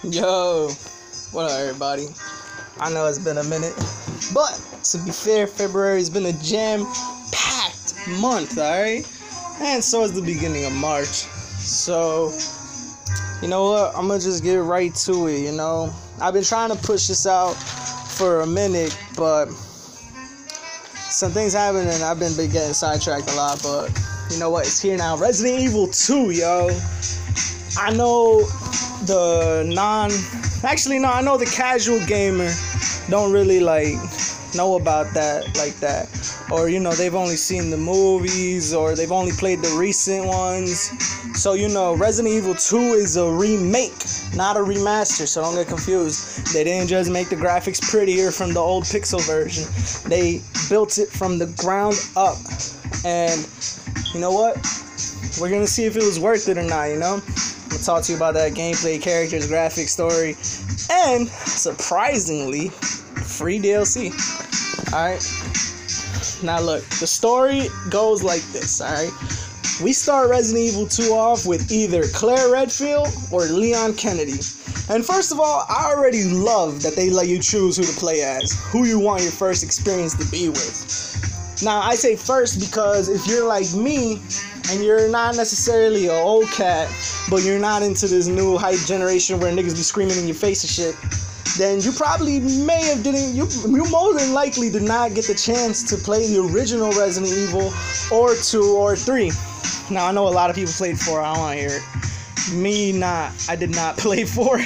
Yo, what up, everybody? I know it's been a minute, but to be fair, February's been a jam packed month, alright? And so is the beginning of March. So, you know what? I'm gonna just get right to it, you know? I've been trying to push this out for a minute, but some things happen and I've been getting sidetracked a lot, but you know what? It's here now. Resident Evil 2, yo. I know the non actually no, I know the casual gamer don't really like know about that like that. Or you know, they've only seen the movies or they've only played the recent ones. So you know, Resident Evil 2 is a remake, not a remaster, so don't get confused. They didn't just make the graphics prettier from the old pixel version. They built it from the ground up. And you know what? We're gonna see if it was worth it or not, you know? Gonna talk to you about that gameplay, characters, graphics, story, and surprisingly, free DLC. Alright? Now look, the story goes like this, alright? We start Resident Evil 2 off with either Claire Redfield or Leon Kennedy. And first of all, I already love that they let you choose who to play as, who you want your first experience to be with. Now, I say first because if you're like me, and you're not necessarily an old cat, but you're not into this new hype generation where niggas be screaming in your face and shit, then you probably may have didn't you you more than likely did not get the chance to play the original Resident Evil or two or three. Now I know a lot of people played four. I don't want to hear it. Me not. I did not play four.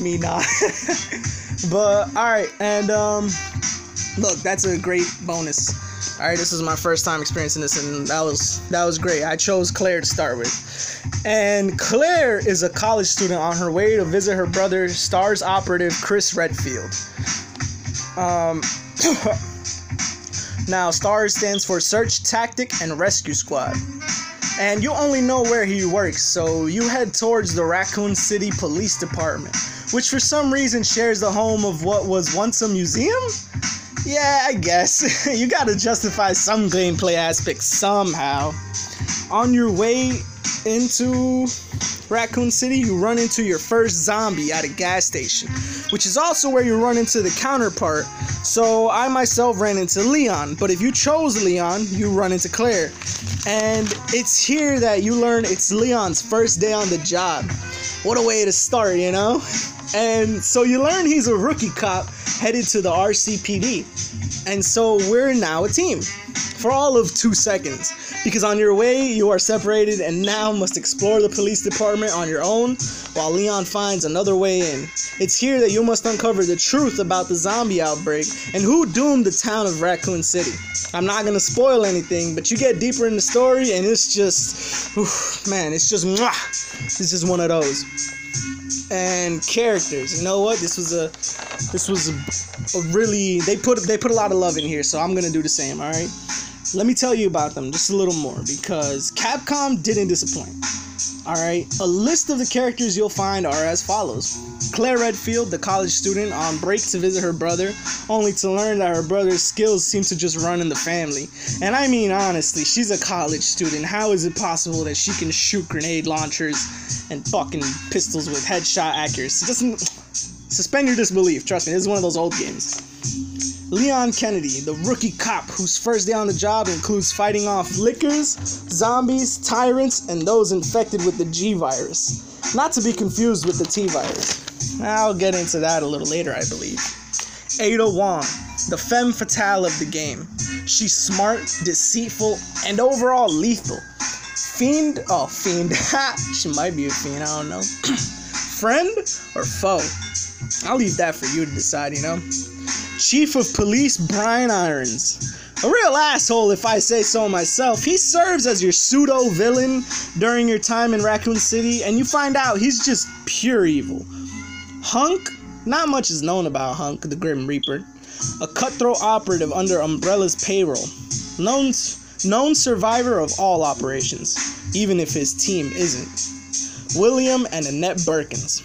Me not. but all right, and um, look, that's a great bonus all right this is my first time experiencing this and that was that was great. I chose claire to start with. And claire is a college student on her way to visit her brother stars operative chris redfield. Um now stars stands for search tactic and rescue squad. And you only know where he works so you head towards the raccoon city police department which for some reason shares the home of what was once a museum yeah, I guess. you gotta justify some gameplay aspects somehow. On your way into Raccoon City, you run into your first zombie at a gas station, which is also where you run into the counterpart. So I myself ran into Leon, but if you chose Leon, you run into Claire. And it's here that you learn it's Leon's first day on the job. What a way to start, you know? And so you learn he's a rookie cop headed to the RCPD. And so we're now a team for all of two seconds. Because on your way, you are separated and now must explore the police department on your own while Leon finds another way in. It's here that you must uncover the truth about the zombie outbreak and who doomed the town of Raccoon City. I'm not gonna spoil anything, but you get deeper in the story and it's just, oof, man, it's just, mwah, it's just one of those and characters. You know what? This was a this was a, a, really they put they put a lot of love in here, so I'm gonna do the same. All right. Let me tell you about them just a little more because Capcom didn't disappoint. Alright, a list of the characters you'll find are as follows Claire Redfield, the college student, on break to visit her brother, only to learn that her brother's skills seem to just run in the family. And I mean, honestly, she's a college student. How is it possible that she can shoot grenade launchers and fucking pistols with headshot accuracy? Doesn't. Suspend your disbelief. Trust me, this is one of those old games. Leon Kennedy, the rookie cop whose first day on the job includes fighting off lickers, zombies, tyrants, and those infected with the G virus. Not to be confused with the T virus. I'll get into that a little later, I believe. Ada Wong, the femme fatale of the game. She's smart, deceitful, and overall lethal. Fiend, oh, fiend. Ha! she might be a fiend, I don't know. Friend or foe? I'll leave that for you to decide, you know? Chief of Police Brian Irons. A real asshole, if I say so myself. He serves as your pseudo villain during your time in Raccoon City, and you find out he's just pure evil. Hunk? Not much is known about Hunk, the Grim Reaper. A cutthroat operative under Umbrella's payroll. Known, known survivor of all operations, even if his team isn't. William and Annette Birkins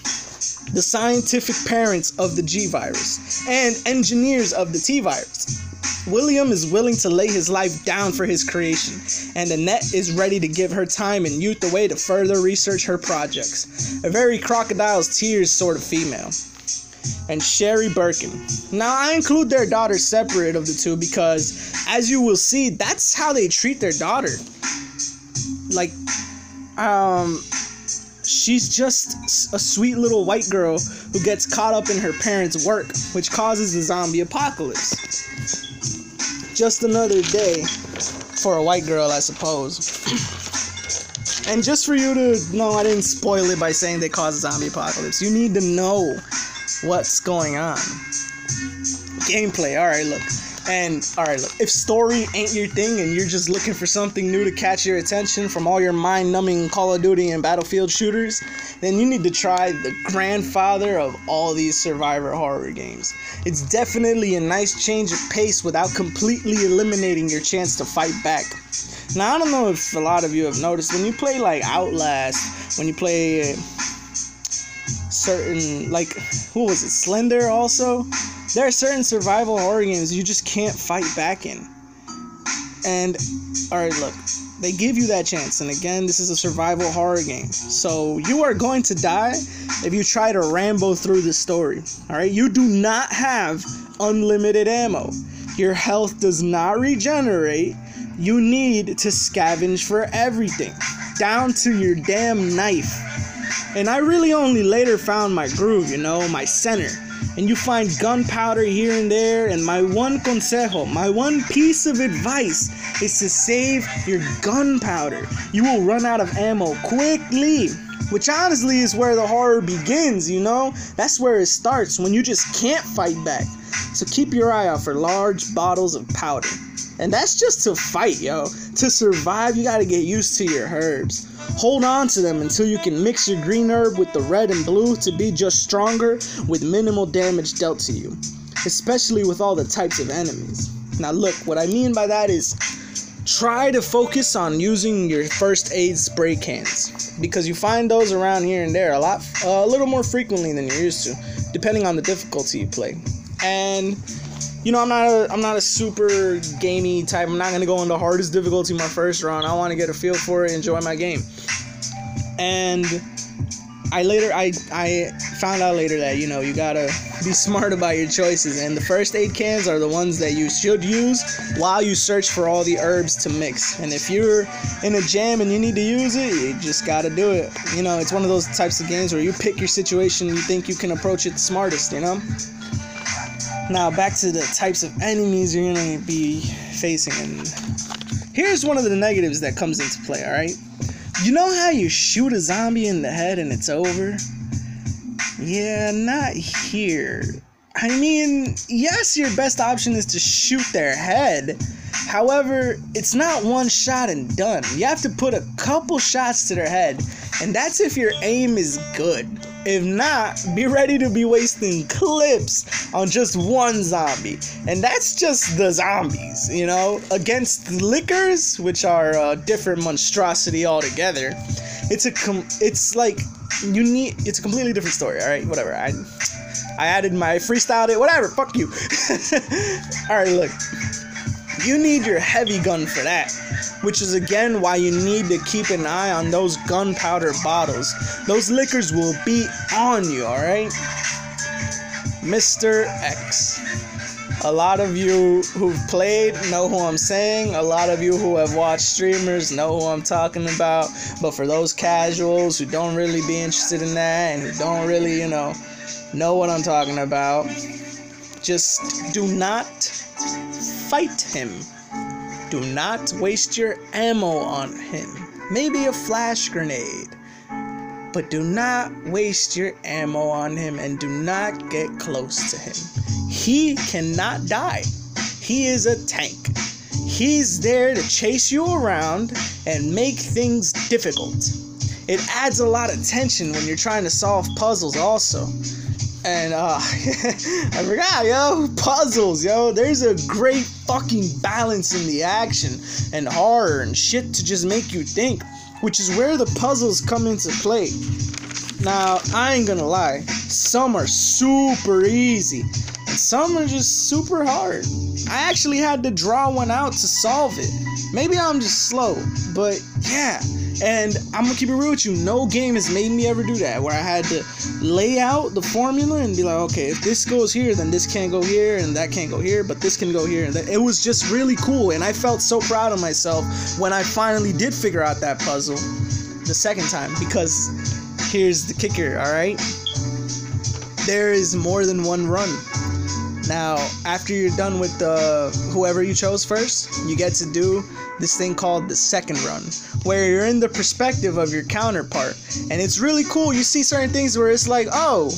the scientific parents of the G virus, and engineers of the T virus. William is willing to lay his life down for his creation, and Annette is ready to give her time and youth away to further research her projects. A very crocodile's tears sort of female. And Sherry Birkin. Now, I include their daughter separate of the two because, as you will see, that's how they treat their daughter. Like, um, she's just a sweet little white girl who gets caught up in her parents' work, which causes the zombie apocalypse. Just another day for a white girl, I suppose. and just for you to know, I didn't spoil it by saying they cause a zombie apocalypse. You need to know what's going on. Gameplay, alright, look. And alright, look, if story ain't your thing and you're just looking for something new to catch your attention from all your mind numbing Call of Duty and Battlefield shooters, then you need to try the grandfather of all these survivor horror games. It's definitely a nice change of pace without completely eliminating your chance to fight back. Now, I don't know if a lot of you have noticed when you play like Outlast, when you play certain, like, who was it, Slender also? there are certain survival horror games you just can't fight back in. And alright, look, they give you that chance. And again, this is a survival horror game. So you are going to die if you try to rambo through the story. Alright, you do not have unlimited ammo. Your health does not regenerate. You need to scavenge for everything, down to your damn knife. And I really only later found my groove, you know, my center and you find gunpowder here and there. And my one consejo, my one piece of advice is to save your gunpowder. You will run out of ammo quickly. Which honestly is where the horror begins, you know? That's where it starts when you just can't fight back. So keep your eye out for large bottles of powder. And that's just to fight, yo. To survive, you gotta get used to your herbs. Hold on to them until you can mix your green herb with the red and blue to be just stronger with minimal damage dealt to you, especially with all the types of enemies. Now, look, what I mean by that is try to focus on using your first aid spray cans because you find those around here and there a lot uh, a little more frequently than you're used to depending on the difficulty you play and you know, I'm not a I'm not a super gamey type. I'm not gonna go into hardest difficulty my first round. I want to get a feel for it, enjoy my game. And I later I I found out later that you know you gotta be smart about your choices. And the first aid cans are the ones that you should use while you search for all the herbs to mix. And if you're in a jam and you need to use it, you just gotta do it. You know, it's one of those types of games where you pick your situation, and you think you can approach it the smartest. You know. Now back to the types of enemies you're gonna be facing, and here's one of the negatives that comes into play. All right, you know how you shoot a zombie in the head and it's over? Yeah, not here. I mean, yes, your best option is to shoot their head. However, it's not one shot and done. You have to put a couple shots to their head, and that's if your aim is good. If not, be ready to be wasting clips on just one zombie. And that's just the zombies, you know? Against lickers, which are a different monstrosity altogether. It's a com- it's like you need it's a completely different story, all right? Whatever. I I added my freestyle it, whatever. Fuck you. all right, look. You need your heavy gun for that, which is again why you need to keep an eye on those gunpowder bottles. Those lickers will be on you, alright? Mr. X. A lot of you who've played know who I'm saying. A lot of you who have watched streamers know who I'm talking about. But for those casuals who don't really be interested in that and who don't really, you know, know what I'm talking about, just do not fight him. Do not waste your ammo on him. Maybe a flash grenade. But do not waste your ammo on him and do not get close to him. He cannot die. He is a tank. He's there to chase you around and make things difficult. It adds a lot of tension when you're trying to solve puzzles, also. And uh I forgot, yo, puzzles, yo. There's a great fucking balance in the action and horror and shit to just make you think, which is where the puzzles come into play. Now, I ain't gonna lie, some are super easy, and some are just super hard. I actually had to draw one out to solve it. Maybe I'm just slow, but yeah. And I'm gonna keep it real with you. No game has made me ever do that, where I had to lay out the formula and be like, okay, if this goes here, then this can't go here, and that can't go here, but this can go here. And that. it was just really cool, and I felt so proud of myself when I finally did figure out that puzzle the second time. Because here's the kicker, all right? There is more than one run. Now, after you're done with the whoever you chose first, you get to do this thing called the second run, where you're in the perspective of your counterpart. And it's really cool. You see certain things where it's like, oh,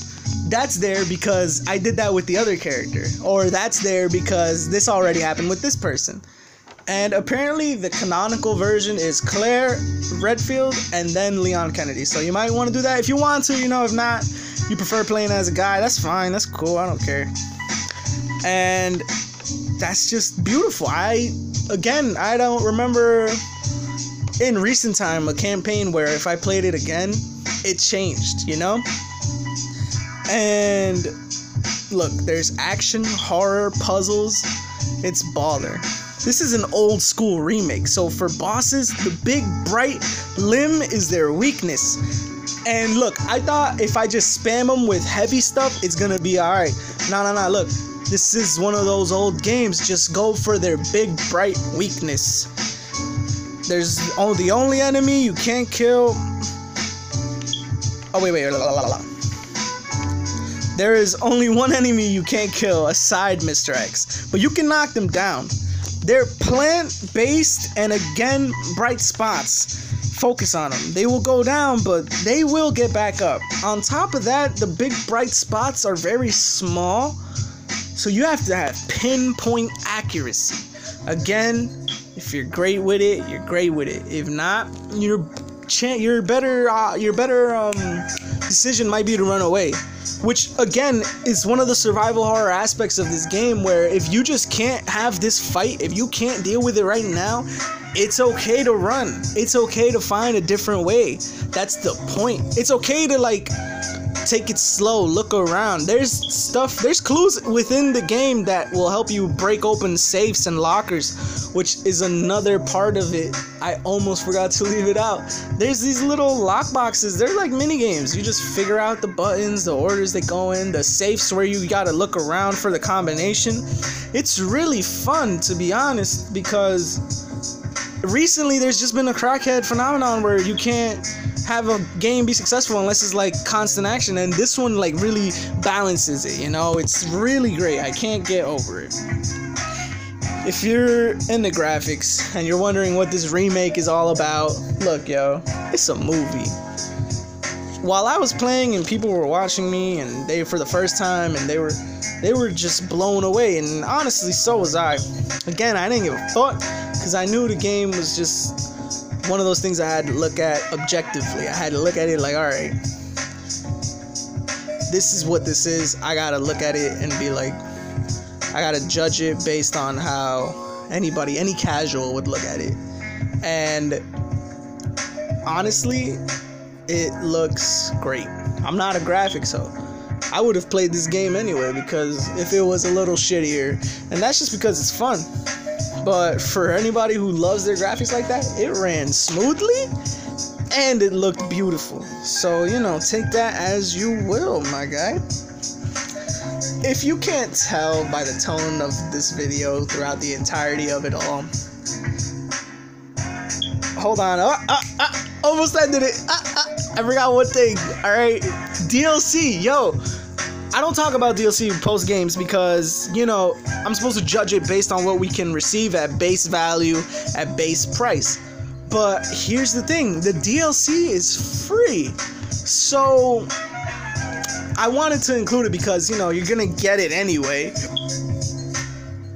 that's there because I did that with the other character, or that's there because this already happened with this person. And apparently, the canonical version is Claire Redfield and then Leon Kennedy. So you might want to do that if you want to. You know, if not, you prefer playing as a guy. That's fine. That's cool. I don't care. And that's just beautiful. I again, I don't remember in recent time a campaign where if I played it again, it changed. You know. And look, there's action, horror, puzzles. It's baller. This is an old school remake, so for bosses, the big bright limb is their weakness. And look, I thought if I just spam them with heavy stuff, it's gonna be alright. No, no, no, look, this is one of those old games. Just go for their big bright weakness. There's only the only enemy you can't kill. Oh wait, wait, la, la, la. There is only one enemy you can't kill aside Mr. X, but you can knock them down. They're plant based and again, bright spots. Focus on them. They will go down, but they will get back up. On top of that, the big bright spots are very small, so you have to have pinpoint accuracy. Again, if you're great with it, you're great with it. If not, your chan- your better uh, your better um, decision might be to run away which again is one of the survival horror aspects of this game where if you just can't have this fight if you can't deal with it right now it's okay to run. It's okay to find a different way. That's the point. It's okay to like take it slow look around. There's stuff there's clues within the game that will help you break open safes and lockers which is another part of it. I almost forgot to leave it out. There's these little lock boxes. They're like mini games. You just figure out the buttons the orders they go in the safes where you gotta look around for the combination. It's really fun to be honest because recently there's just been a crackhead phenomenon where you can't have a game be successful unless it's like constant action and this one like really balances it you know? It's really great. I can't get over it. If you're into graphics and you're wondering what this remake is all about look yo it's a movie while i was playing and people were watching me and they for the first time and they were they were just blown away and honestly so was i again i didn't give a thought because i knew the game was just one of those things I had to look at objectively. I had to look at it like, all right, this is what this is. I gotta look at it and be like, I gotta judge it based on how anybody, any casual would look at it. And honestly, it looks great. I'm not a graphics so I would have played this game anyway because if it was a little shittier, and that's just because it's fun. But for anybody who loves their graphics like that, it ran smoothly and it looked beautiful. So, you know, take that as you will, my guy. If you can't tell by the tone of this video throughout the entirety of it all, hold on. Oh, oh, oh, almost ended it. I forgot one thing. All right. DLC. Yo, I don't talk about DLC post games because, you know, I'm supposed to judge it based on what we can receive at base value, at base price. But here's the thing the DLC is free. So I wanted to include it because, you know, you're going to get it anyway.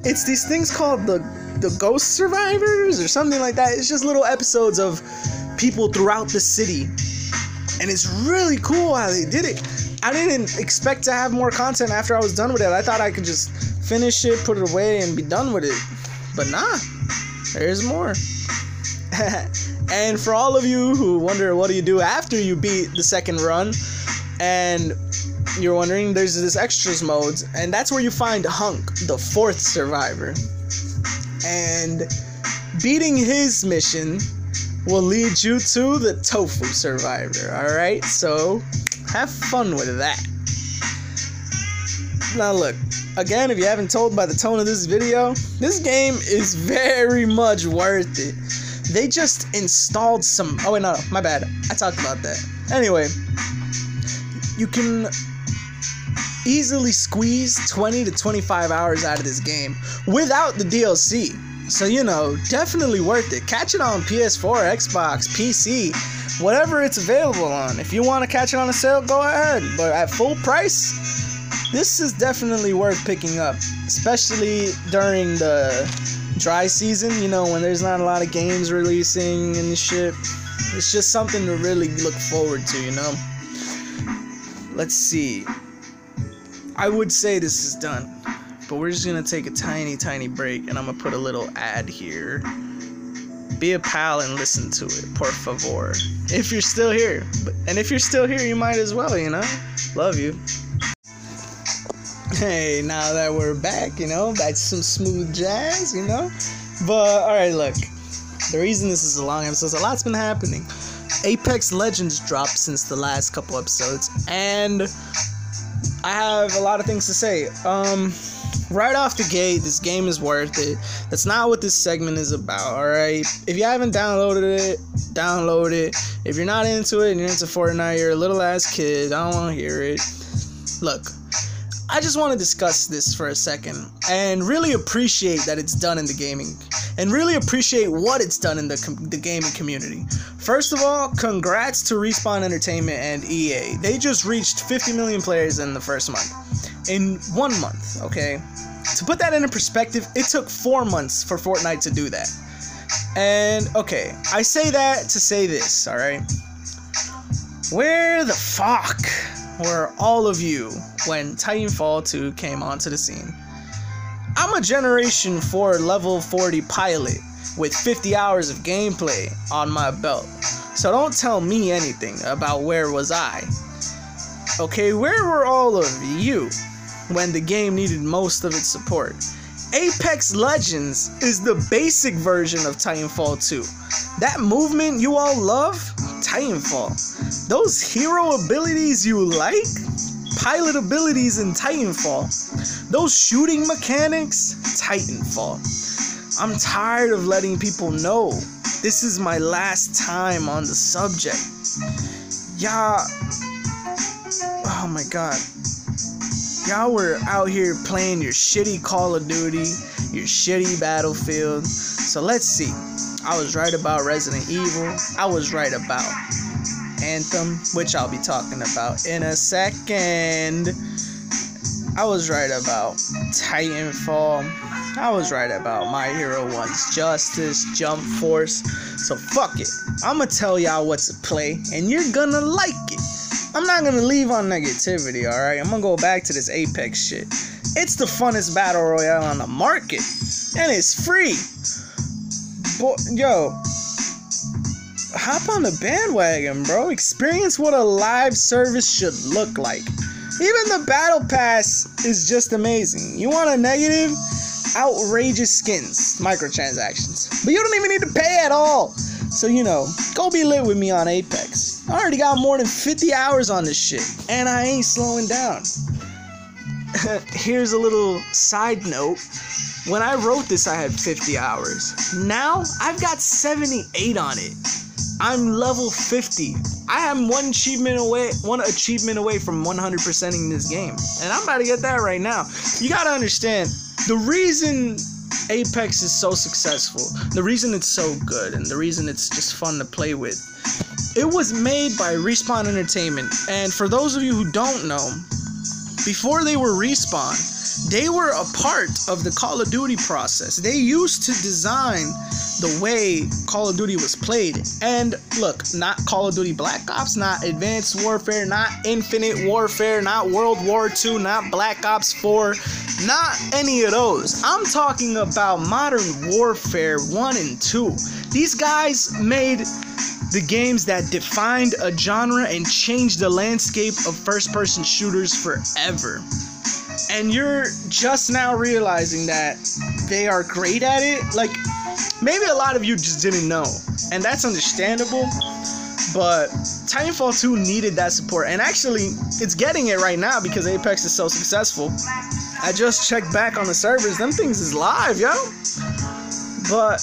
It's these things called the the ghost survivors or something like that. It's just little episodes of people throughout the city. And it's really cool how they did it. I didn't expect to have more content after I was done with it. I thought I could just finish it, put it away, and be done with it. But nah, there's more. and for all of you who wonder what do you do after you beat the second run, And you're wondering, there's this extras mode, and that's where you find Hunk, the fourth survivor. And beating his mission will lead you to the tofu survivor. Alright? So have fun with that. Now, look, again, if you haven't told by the tone of this video, this game is very much worth it. They just installed some. Oh, wait, no, my bad. I talked about that. Anyway, you can easily squeeze 20 to 25 hours out of this game without the DLC. So, you know, definitely worth it. Catch it on PS4, Xbox, PC, whatever it's available on. If you want to catch it on a sale, go ahead. But at full price, this is definitely worth picking up, especially during the dry season, you know, when there's not a lot of games releasing and shit. It's just something to really look forward to, you know? Let's see. I would say this is done, but we're just gonna take a tiny, tiny break and I'm gonna put a little ad here. Be a pal and listen to it, por favor. If you're still here. And if you're still here, you might as well, you know? Love you. Hey, now that we're back, you know, that's some smooth jazz, you know? But, alright, look. The reason this is a long episode is a lot's been happening. Apex Legends dropped since the last couple episodes, and I have a lot of things to say. Um, right off the gate, this game is worth it. That's not what this segment is about, alright? If you haven't downloaded it, download it. If you're not into it and you're into Fortnite, you're a little ass kid, I don't want to hear it. Look, I just want to discuss this for a second and really appreciate that it's done in the gaming and really appreciate what it's done in the, com- the gaming community. First of all, congrats to Respawn Entertainment and EA. They just reached 50 million players in the first month. In one month, okay? To put that into perspective, it took four months for Fortnite to do that. And okay, I say that to say this, alright? Where the fuck were all of you when Titanfall 2 came onto the scene? I'm a Generation 4 level 40 pilot with 50 hours of gameplay on my belt. So don't tell me anything about where was I. Okay, where were all of you when the game needed most of its support? Apex Legends is the basic version of Titanfall 2. That movement you all love? Titanfall. Those hero abilities you like? Pilot abilities in Titanfall. Those shooting mechanics? Titanfall. I'm tired of letting people know this is my last time on the subject. Y'all. Oh my god y'all were out here playing your shitty Call of Duty, your shitty Battlefield. So let's see. I was right about Resident Evil. I was right about Anthem, which I'll be talking about in a second. I was right about Titanfall. I was right about My Hero 1's Justice, Jump Force. So fuck it. I'ma tell y'all what to play, and you're gonna like it. I'm not gonna leave on negativity, alright? I'm gonna go back to this Apex shit. It's the funnest battle royale on the market, and it's free. Yo, hop on the bandwagon, bro. Experience what a live service should look like. Even the battle pass is just amazing. You want a negative? Outrageous skins, microtransactions. But you don't even need to pay at all. So, you know, go be lit with me on Apex. I already got more than 50 hours on this shit, and I ain't slowing down. Here's a little side note. When I wrote this, I had 50 hours. Now, I've got 78 on it. I'm level 50. I am one achievement away, one achievement away from 100%ing this game. And I'm about to get that right now. You gotta understand, the reason Apex is so successful, the reason it's so good, and the reason it's just fun to play with it was made by Respawn Entertainment, and for those of you who don't know, before they were Respawn, they were a part of the Call of Duty process. They used to design the way Call of Duty was played. And look, not Call of Duty Black Ops, not Advanced Warfare, not Infinite Warfare, not World War II, not Black Ops 4, not any of those. I'm talking about Modern Warfare 1 and 2. These guys made the games that defined a genre and changed the landscape of first person shooters forever. And you're just now realizing that they are great at it. Like, maybe a lot of you just didn't know, and that's understandable. But Titanfall 2 needed that support, and actually, it's getting it right now because Apex is so successful. I just checked back on the servers, them things is live, yo. But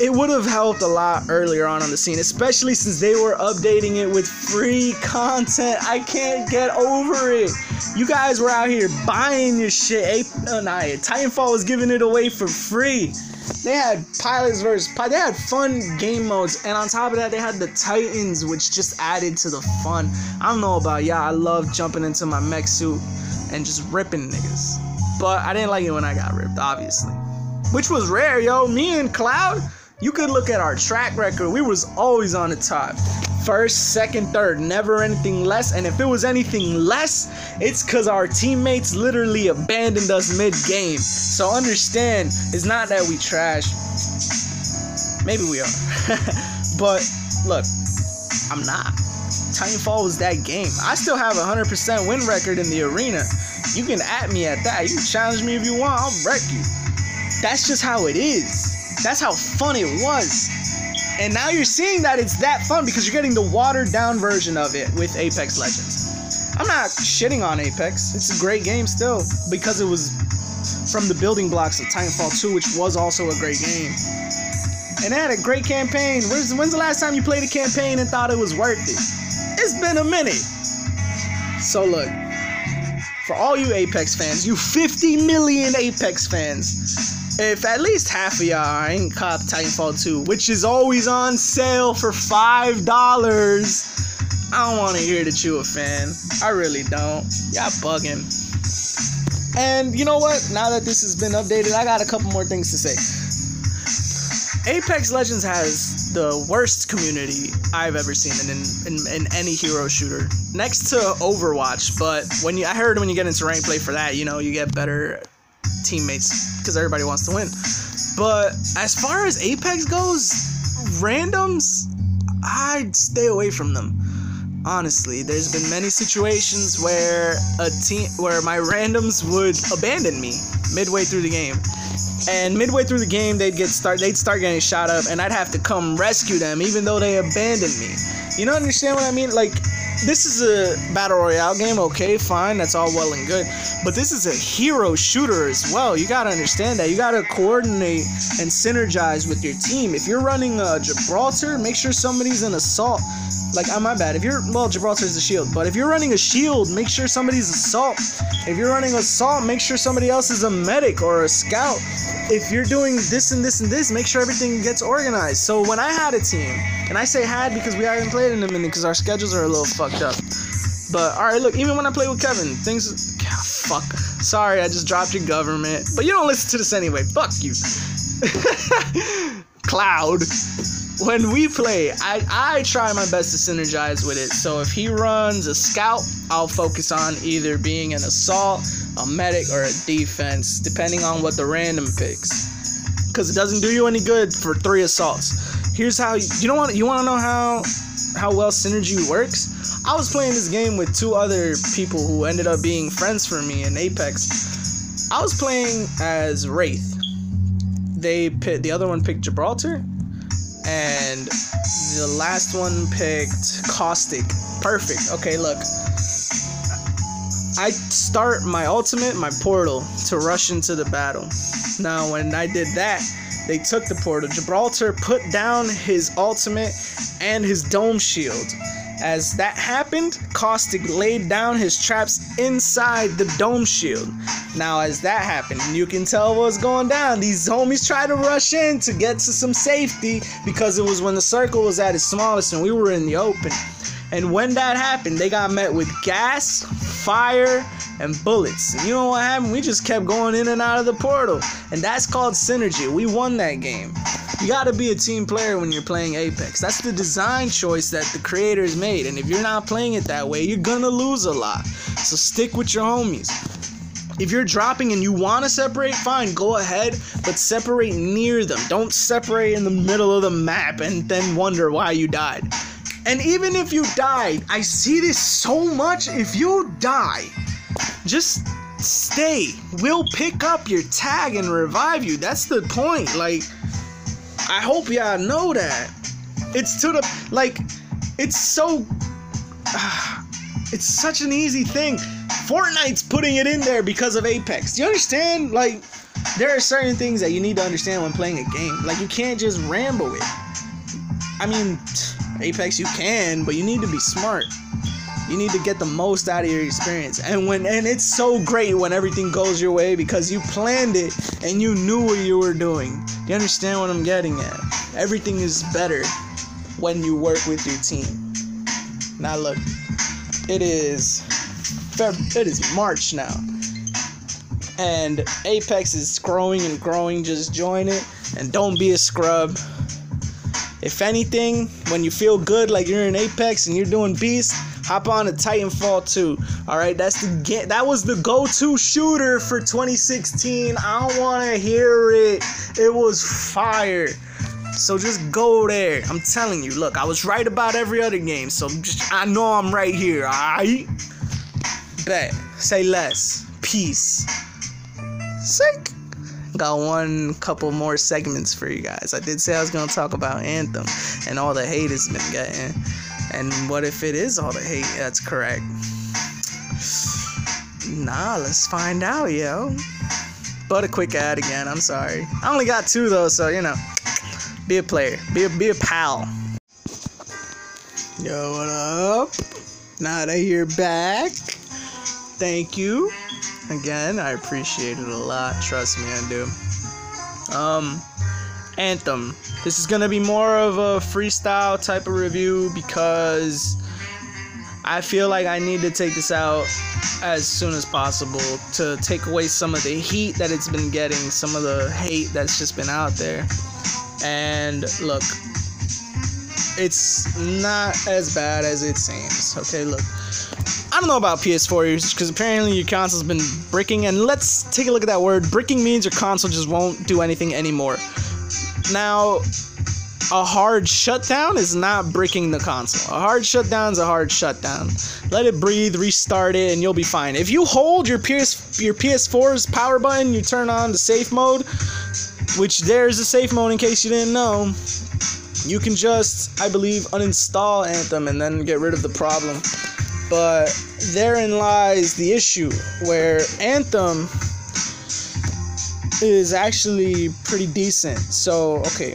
it would have helped a lot earlier on on the scene, especially since they were updating it with free content. I can't get over it. You guys were out here buying your shit. Ape, uh, Titanfall was giving it away for free. They had pilots versus they had fun game modes, and on top of that, they had the Titans, which just added to the fun. I don't know about y'all. I love jumping into my mech suit and just ripping niggas. But I didn't like it when I got ripped, obviously. Which was rare, yo. Me and Cloud, you could look at our track record. We was always on the top. First, second, third, never anything less. And if it was anything less, it's because our teammates literally abandoned us mid game. So understand, it's not that we trash. Maybe we are. but look, I'm not. Titanfall was that game. I still have a 100% win record in the arena. You can at me at that. You can challenge me if you want. I'll wreck you. That's just how it is. That's how fun it was. And now you're seeing that it's that fun because you're getting the watered down version of it with Apex Legends. I'm not shitting on Apex. It's a great game still because it was from the building blocks of Titanfall 2, which was also a great game. And it had a great campaign. When's, when's the last time you played a campaign and thought it was worth it? It's been a minute. So look, for all you Apex fans, you 50 million Apex fans, if at least half of y'all ain't cop Titanfall 2, which is always on sale for $5, I don't want to hear that you a fan. I really don't. Y'all bugging. And you know what? Now that this has been updated, I got a couple more things to say. Apex Legends has the worst community I've ever seen in, in, in, any hero shooter, next to Overwatch. But when you, I heard when you get into rank play for that, you know, you get better teammates because everybody wants to win. But as far as Apex goes, randoms, I'd stay away from them. Honestly, there's been many situations where a team, where my randoms would abandon me midway through the game and midway through the game they'd get start they'd start getting shot up and I'd have to come rescue them even though they abandoned me. You know understand what I mean? Like this is a battle royale game, okay, fine, that's all well and good. But this is a hero shooter as well. You gotta understand that. You gotta coordinate and synergize with your team. If you're running a Gibraltar, make sure somebody's in assault like, I'm my bad. If you're, well, Gibraltar is a shield, but if you're running a shield, make sure somebody's assault. If you're running assault, make sure somebody else is a medic or a scout. If you're doing this and this and this, make sure everything gets organized. So when I had a team, and I say had because we haven't played in a minute because our schedules are a little fucked up. But all right, look, even when I play with Kevin, things, God, fuck. Sorry, I just dropped your government, but you don't listen to this anyway. Fuck you, Cloud when we play, I, I try my best to synergize with it. So if he runs a scout, I'll focus on either being an assault, a medic, or a defense, depending on what the random picks. Because it doesn't do you any good for three assaults. Here's how you, don't want you want to know how how well synergy works. I was playing this game with two other people who ended up being friends for me in Apex. I was playing as Wraith. They pit the other one picked Gibraltar and the last one picked Caustic. Perfect. Okay, look. I start my ultimate, my portal, to rush into the battle. Now, when I did that, they took the portal. Gibraltar put down his ultimate and his dome shield. As that happened, Caustic laid down his traps inside the dome shield. Now, as that happened, you can tell what's going down. These homies tried to rush in to get to some safety because it was when the circle was at its smallest and we were in the open. And when that happened, they got met with gas, fire, and bullets. And you know what happened? We just kept going in and out of the portal. And that's called synergy. We won that game. You gotta be a team player when you're playing Apex. That's the design choice that the creators made. And if you're not playing it that way, you're gonna lose a lot. So stick with your homies. If you're dropping and you want to separate, fine, go ahead, but separate near them. Don't separate in the middle of the map and then wonder why you died. And even if you died, I see this so much. If you die, just stay. We'll pick up your tag and revive you. That's the point. Like, I hope y'all know that. It's to the like, it's so. Uh, it's such an easy thing. Fortnite's putting it in there because of Apex. Do you understand? Like, there are certain things that you need to understand when playing a game. Like, you can't just ramble it. I mean, Apex you can, but you need to be smart. You need to get the most out of your experience. And when and it's so great when everything goes your way because you planned it and you knew what you were doing. You understand what I'm getting at? Everything is better when you work with your team. Now look, it is Feb- it is March now. And Apex is growing and growing. Just join it and don't be a scrub. If anything, when you feel good like you're in Apex and you're doing Beast, hop on to Titanfall 2. All right, that's the get. That was the go-to shooter for 2016. I don't want to hear it. It was fire. So just go there. I'm telling you. Look, I was right about every other game, so just, I know I'm right here. All right. Bet. Say less. Peace. Sick. Got one couple more segments for you guys. I did say I was gonna talk about Anthem and all the hate it's been getting. And what if it is all the hate that's correct? Nah, let's find out, yo. But a quick ad again, I'm sorry. I only got two though, so you know. Be a player. Be a be a pal. Yo, what up? Now that you're back. Thank you. Again, I appreciate it a lot. Trust me, I do. Um, Anthem. This is gonna be more of a freestyle type of review because I feel like I need to take this out as soon as possible to take away some of the heat that it's been getting, some of the hate that's just been out there. And look, it's not as bad as it seems. Okay, look. I don't know about PS4 users because apparently your console's been bricking. And let's take a look at that word. Bricking means your console just won't do anything anymore. Now, a hard shutdown is not bricking the console. A hard shutdown is a hard shutdown. Let it breathe, restart it, and you'll be fine. If you hold your PS your PS4's power button, you turn on the safe mode, which there's a safe mode in case you didn't know. You can just, I believe, uninstall Anthem and then get rid of the problem. But therein lies the issue where Anthem is actually pretty decent. So, okay.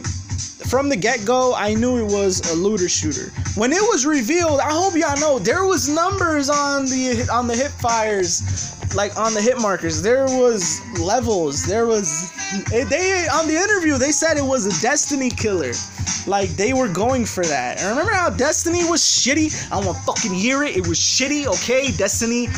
From the get-go, I knew it was a looter shooter. When it was revealed, I hope y'all know there was numbers on the on the hip fires, like on the hit markers. There was levels. There was they on the interview they said it was a destiny killer. Like they were going for that. And remember how Destiny was shitty? I to fucking hear it. It was shitty, okay? Destiny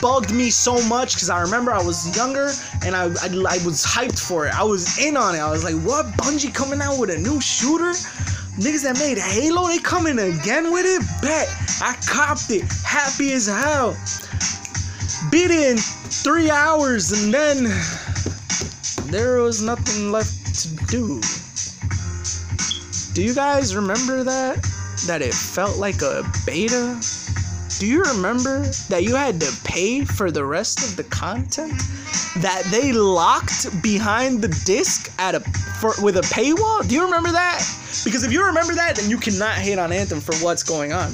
bugged me so much because I remember I was younger and I, I, I was hyped for it. I was in on it. I was like, what? Bungie coming out with a new shooter? Niggas that made Halo, they coming again with it? Bet. I copped it. Happy as hell. Beat it in three hours and then there was nothing left to do. Do you guys remember that? That it felt like a beta? Do you remember that you had to pay for the rest of the content that they locked behind the disc at a for, with a paywall? Do you remember that? Because if you remember that, then you cannot hate on Anthem for what's going on.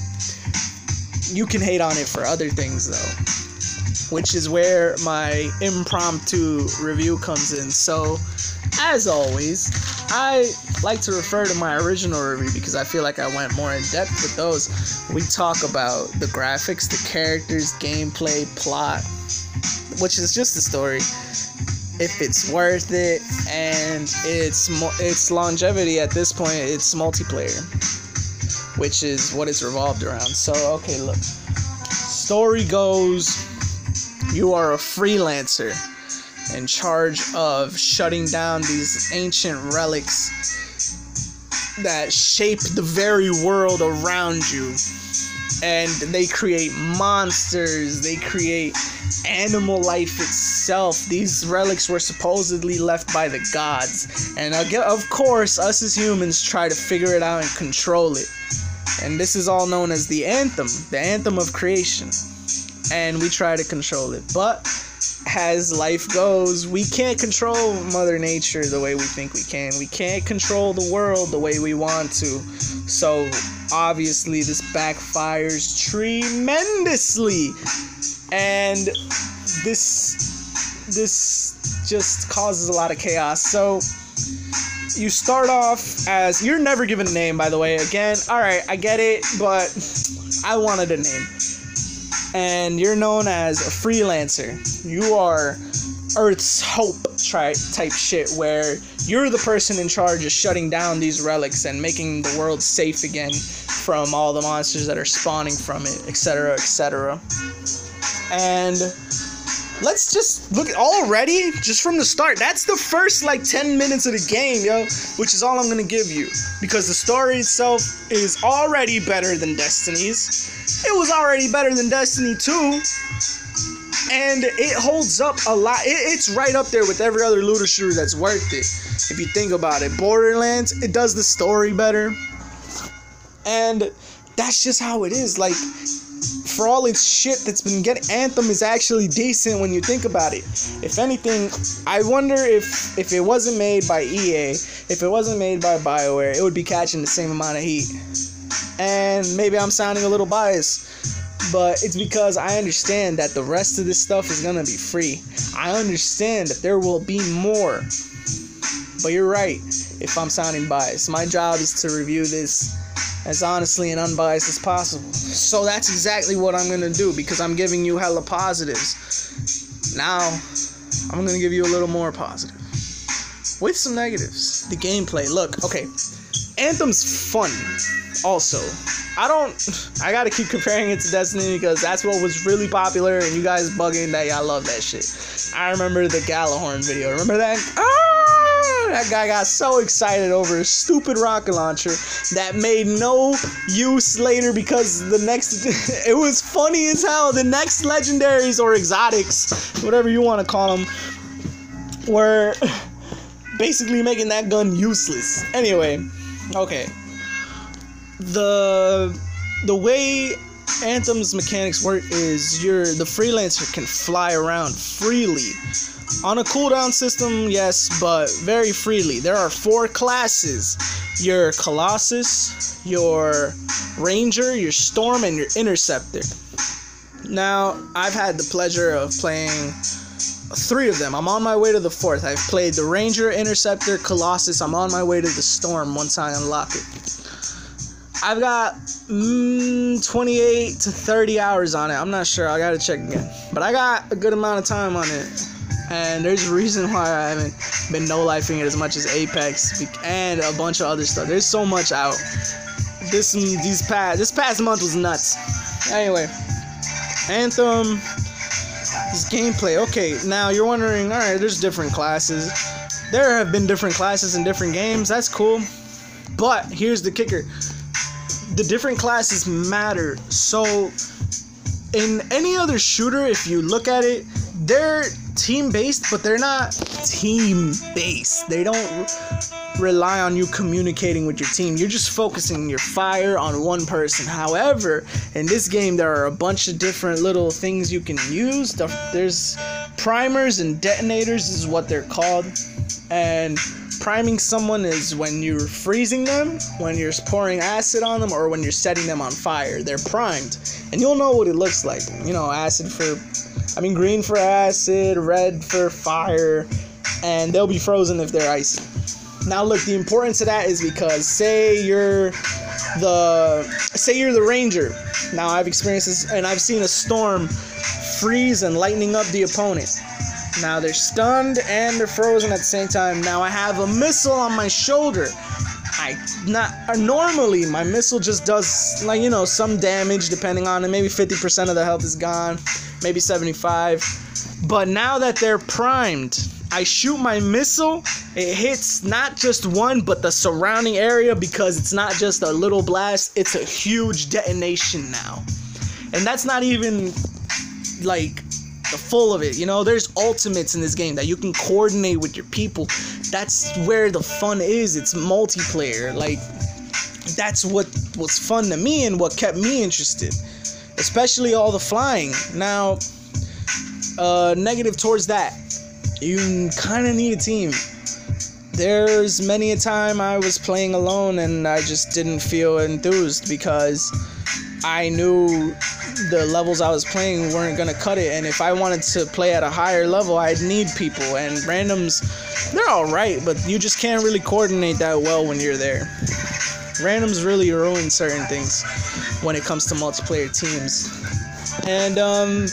You can hate on it for other things though, which is where my impromptu review comes in. So, as always, I like to refer to my original review because I feel like I went more in depth with those. We talk about the graphics, the characters, gameplay, plot, which is just the story. If it's worth it and it's mo- its longevity at this point, it's multiplayer, which is what it's revolved around. So okay, look. Story goes, you are a freelancer in charge of shutting down these ancient relics that shape the very world around you. And they create monsters, they create animal life itself. These relics were supposedly left by the gods. And of course, us as humans try to figure it out and control it. And this is all known as the anthem, the anthem of creation. And we try to control it. But as life goes, we can't control Mother Nature the way we think we can. We can't control the world the way we want to. So obviously, this backfires tremendously. And this this just causes a lot of chaos. So you start off as you're never given a name, by the way. Again, all right, I get it, but I wanted a name. And you're known as a freelancer. You are Earth's hope type shit, where you're the person in charge of shutting down these relics and making the world safe again from all the monsters that are spawning from it, etc., etc. And let's just look already just from the start. That's the first like 10 minutes of the game yo which is all i'm gonna give you. Because the story itself is already better than destiny's. It was already better than destiny 2 and it holds up a lot. It, it's right up there with every other looter shooter that's worth it if you think about it. Borderlands it does the story better. And that's just how it is. Like for all its shit that's been getting Anthem is actually decent when you think about it. If anything, I wonder if if it wasn't made by EA, if it wasn't made by BioWare, it would be catching the same amount of heat. And maybe I'm sounding a little biased, but it's because I understand that the rest of this stuff is gonna be free. I understand that there will be more. But you're right if I'm sounding biased. My job is to review this as honestly and unbiased as possible. So that's exactly what I'm gonna do because I'm giving you hella positives. Now, I'm gonna give you a little more positive with some negatives. The gameplay. Look, okay, Anthem's fun. Also, I don't. I gotta keep comparing it to Destiny because that's what was really popular, and you guys bugging that y'all love that shit. I remember the Gjallarhorn video. Remember that? Ah! That guy got so excited over a stupid rocket launcher that made no use later because the next it was funny as hell. The next legendaries or exotics, whatever you want to call them, were basically making that gun useless. Anyway, okay. The the way Anthem's mechanics work is you're the freelancer can fly around freely on a cooldown system, yes, but very freely. There are four classes your Colossus, your Ranger, your Storm, and your Interceptor. Now, I've had the pleasure of playing three of them. I'm on my way to the fourth. I've played the Ranger, Interceptor, Colossus. I'm on my way to the Storm once I unlock it. I've got mm, 28 to 30 hours on it. I'm not sure. I gotta check again. But I got a good amount of time on it and there's a reason why I haven't been no lifing it as much as Apex and a bunch of other stuff. There's so much out. This these past this past month was nuts. Anyway, Anthem. This gameplay. Okay, now you're wondering. All right, there's different classes. There have been different classes in different games. That's cool. But here's the kicker. The different classes matter. So in any other shooter, if you look at it, they're team based, but they're not team based. They don't rely on you communicating with your team. You're just focusing your fire on one person. However, in this game, there are a bunch of different little things you can use. There's primers and detonators, is what they're called. And priming someone is when you're freezing them, when you're pouring acid on them, or when you're setting them on fire. They're primed. And you'll know what it looks like. You know, acid for I mean, green for acid, red for fire, and they'll be frozen if they're icy. Now, look, the importance of that is because say you're the say you're the ranger. Now, I've experienced this, and I've seen a storm freeze and lightning up the opponent. Now they're stunned and they're frozen at the same time. Now I have a missile on my shoulder. I not uh, normally my missile just does like you know some damage depending on it. Maybe 50% of the health is gone maybe 75. But now that they're primed, I shoot my missile, it hits not just one, but the surrounding area because it's not just a little blast, it's a huge detonation now. And that's not even like the full of it. You know, there's ultimates in this game that you can coordinate with your people. That's where the fun is. It's multiplayer. Like that's what was fun to me and what kept me interested, especially all the flying. Now, uh, negative towards that, you kind of need a team. There's many a time I was playing alone and I just didn't feel enthused because I knew the levels I was playing weren't gonna cut it, and if I wanted to play at a higher level, I'd need people. And randoms, they're all right, but you just can't really coordinate that well when you're there. Randoms really ruin certain things when it comes to multiplayer teams, and um,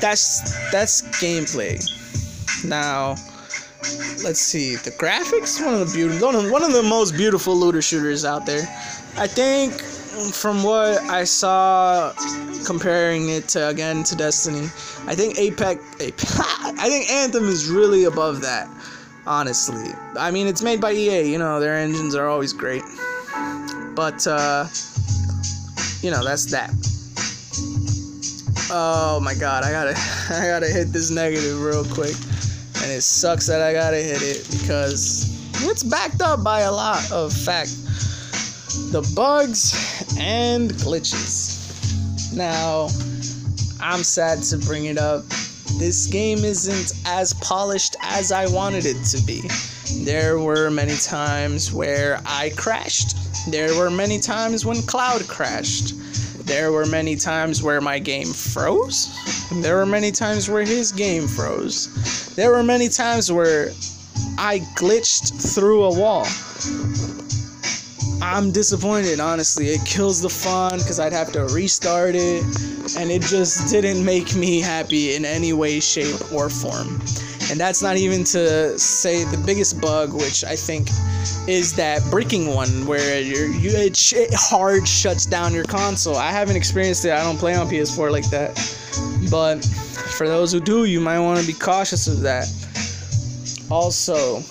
that's that's gameplay. Now, let's see the graphics. One of the beautiful, one of, one of the most beautiful looter shooters out there. I think from what I saw, comparing it to again to Destiny, I think Apex, Apex I think Anthem is really above that. Honestly, I mean it's made by EA. You know their engines are always great, but uh, you know that's that. Oh my God, I gotta, I gotta hit this negative real quick, and it sucks that I gotta hit it because it's backed up by a lot of fact the bugs and glitches. Now, I'm sad to bring it up. This game isn't as polished as I wanted it to be. There were many times where I crashed. There were many times when Cloud crashed. There were many times where my game froze. There were many times where his game froze. There were many times where I glitched through a wall. I'm disappointed, honestly. It kills the fun because I'd have to restart it, and it just didn't make me happy in any way, shape, or form. And that's not even to say the biggest bug, which I think is that breaking one where you it, sh- it hard shuts down your console. I haven't experienced it. I don't play on PS4 like that. But for those who do, you might want to be cautious of that. Also,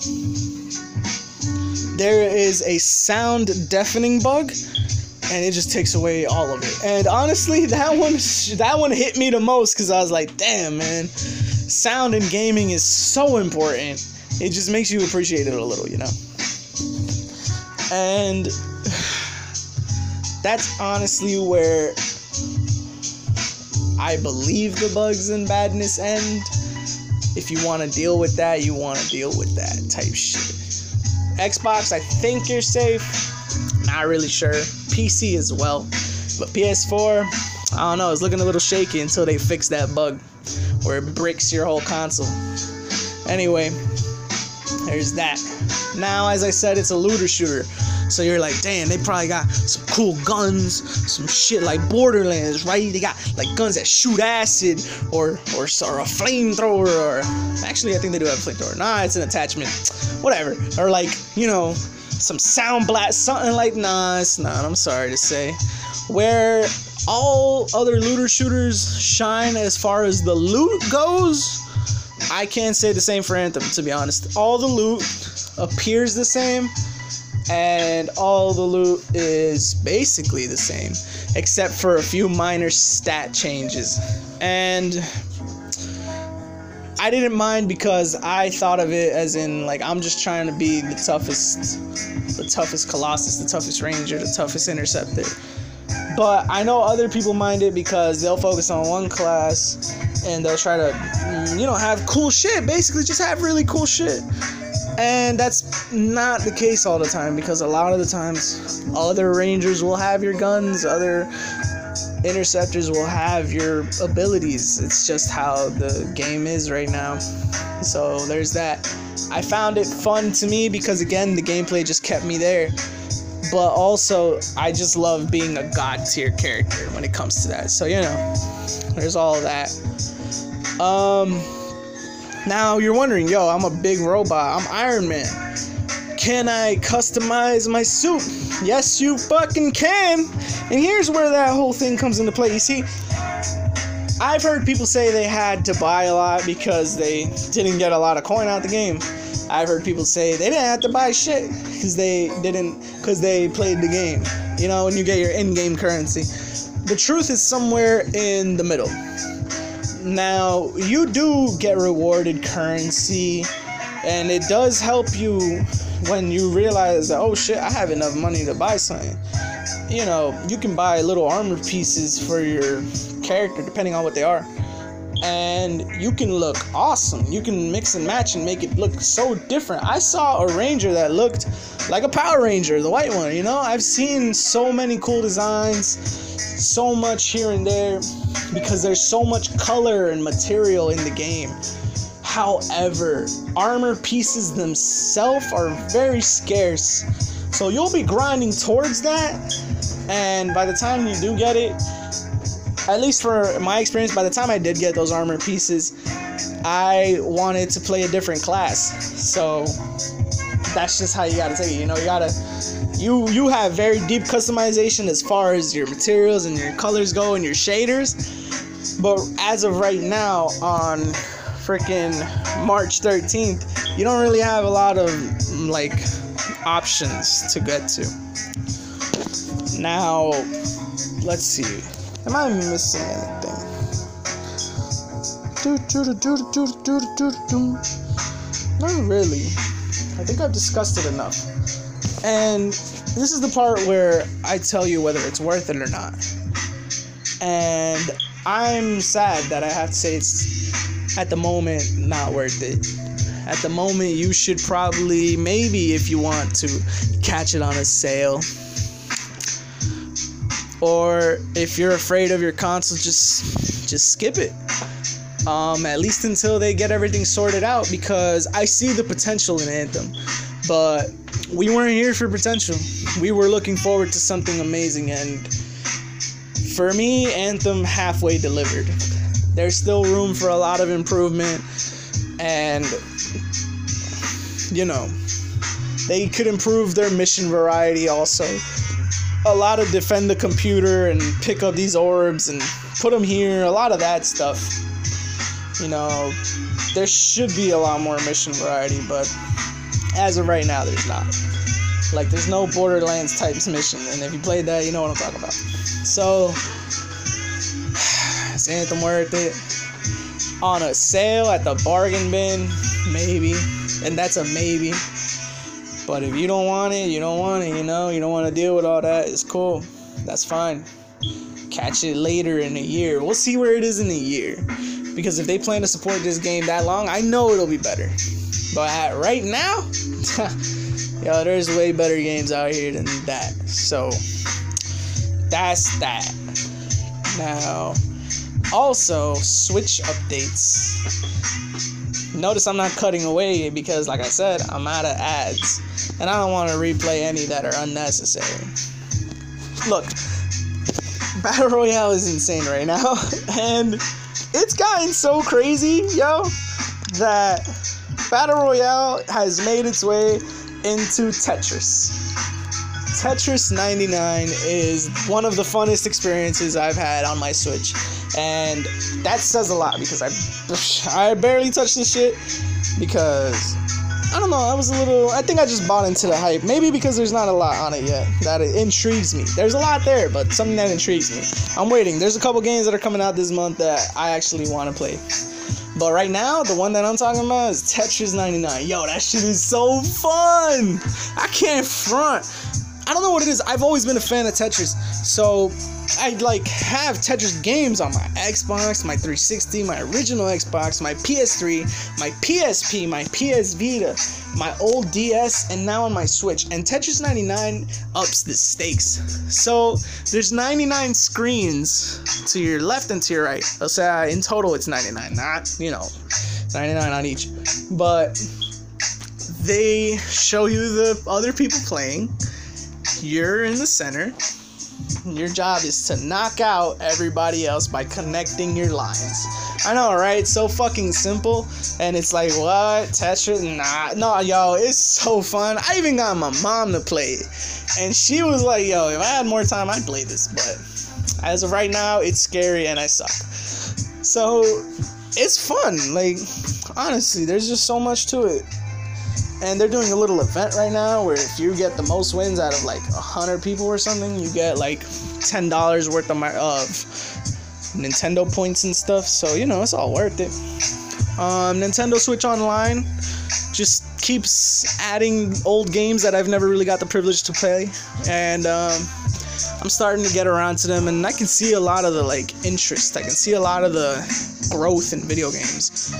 there is a sound deafening bug and it just takes away all of it. And honestly, that one that one hit me the most cuz I was like, "Damn, man. Sound in gaming is so important. It just makes you appreciate it a little, you know." And that's honestly where I believe the bugs and badness end. If you want to deal with that, you want to deal with that type shit. Xbox, I think you're safe. Not really sure. PC as well. But PS4, I don't know. It's looking a little shaky until they fix that bug where it breaks your whole console. Anyway, there's that. Now, as I said, it's a looter shooter. So you're like, damn, they probably got some cool guns, some shit like Borderlands, right? They got like guns that shoot acid or or, or a flamethrower or actually I think they do have a flamethrower. Nah, it's an attachment. Whatever. Or like, you know, some sound blast, something like nah, it's not, I'm sorry to say. Where all other looter shooters shine as far as the loot goes, I can't say the same for Anthem, to be honest. All the loot appears the same, and all the loot is basically the same, except for a few minor stat changes. And I didn't mind because I thought of it as in like I'm just trying to be the toughest, the toughest Colossus, the toughest Ranger, the toughest Interceptor. But I know other people mind it because they'll focus on one class and they'll try to, you know, have cool shit. Basically, just have really cool shit. And that's not the case all the time because a lot of the times other rangers will have your guns, other interceptors will have your abilities. It's just how the game is right now. So there's that. I found it fun to me because again the gameplay just kept me there. But also I just love being a god tier character when it comes to that. So you know, there's all that. Um now you're wondering, yo, I'm a big robot. I'm Iron Man. Can I customize my suit? Yes, you fucking can. And here's where that whole thing comes into play. You see, I've heard people say they had to buy a lot because they didn't get a lot of coin out the game. I've heard people say they didn't have to buy shit because they didn't because they played the game. You know, when you get your in-game currency. The truth is somewhere in the middle. Now, you do get rewarded currency and it does help you when you realize that oh shit, I have enough money to buy something. You know, you can buy little armor pieces for your character depending on what they are. And you can look awesome. You can mix and match and make it look so different. I saw a ranger that looked like a Power Ranger, the white one, you know? I've seen so many cool designs, so much here and there because there's so much color and material in the game. However, armor pieces themselves are very scarce. So you'll be grinding towards that, and by the time you do get it, at least for my experience, by the time I did get those armor pieces, I wanted to play a different class. So that's just how you gotta take it. You know, you gotta you you have very deep customization as far as your materials and your colors go and your shaders. But as of right now, on freaking March 13th, you don't really have a lot of like options to get to. Now, let's see. Am I missing anything? Not really. I think I've discussed it enough. And this is the part where I tell you whether it's worth it or not. And I'm sad that I have to say it's at the moment not worth it. At the moment, you should probably, maybe if you want to, catch it on a sale. Or if you're afraid of your console, just just skip it. Um, at least until they get everything sorted out, because I see the potential in Anthem, but we weren't here for potential. We were looking forward to something amazing, and for me, Anthem halfway delivered there's still room for a lot of improvement and you know they could improve their mission variety also a lot of defend the computer and pick up these orbs and put them here a lot of that stuff you know there should be a lot more mission variety but as of right now there's not like there's no borderlands types mission and if you played that you know what i'm talking about so is Anthem worth it? On a sale at the bargain bin, maybe. And that's a maybe. But if you don't want it, you don't want it, you know? You don't want to deal with all that, it's cool. That's fine. Catch it later in a year. We'll see where it is in a year. Because if they plan to support this game that long, I know it'll be better. But right now, yo, there's way better games out here than that. So that's that. Now, also, Switch updates. Notice I'm not cutting away because, like I said, I'm out of ads. And I don't want to replay any that are unnecessary. Look, Battle Royale is insane right now. And it's gotten so crazy, yo, that Battle Royale has made its way into Tetris. Tetris 99 is one of the funnest experiences I've had on my Switch and that says a lot because I I barely touched this shit because I don't know. I was a little. I think I just bought into the hype. Maybe because there's not a lot on it yet that it intrigues me. There's a lot there, but something that intrigues me. I'm waiting. There's a couple games that are coming out this month that I actually want to play. But right now, the one that I'm talking about is Tetris 99. Yo, that shit is so fun. I can't front. I don't know what it is. I've always been a fan of Tetris. So I like have Tetris games on my Xbox, my 360, my original Xbox, my PS3, my PSP, my PS Vita, my old DS, and now on my Switch. And Tetris 99 ups the stakes. So there's 99 screens to your left and to your right. Let's say uh, in total it's 99, not you know 99 on each. But they show you the other people playing. You're in the center your job is to knock out everybody else by connecting your lines. I know, right? So fucking simple. And it's like, what? Tetris? Nah. No, yo, it's so fun. I even got my mom to play it. And she was like, yo, if I had more time, I'd play this. But as of right now, it's scary and I suck. So it's fun. Like, honestly, there's just so much to it and they're doing a little event right now where if you get the most wins out of like a hundred people or something, you get like ten dollars worth of my of Nintendo points and stuff. So you know it's all worth it. Um, Nintendo Switch Online just keeps adding old games that I've never really got the privilege to play, and um, I'm starting to get around to them, and I can see a lot of the like interest. I can see a lot of the growth in video games.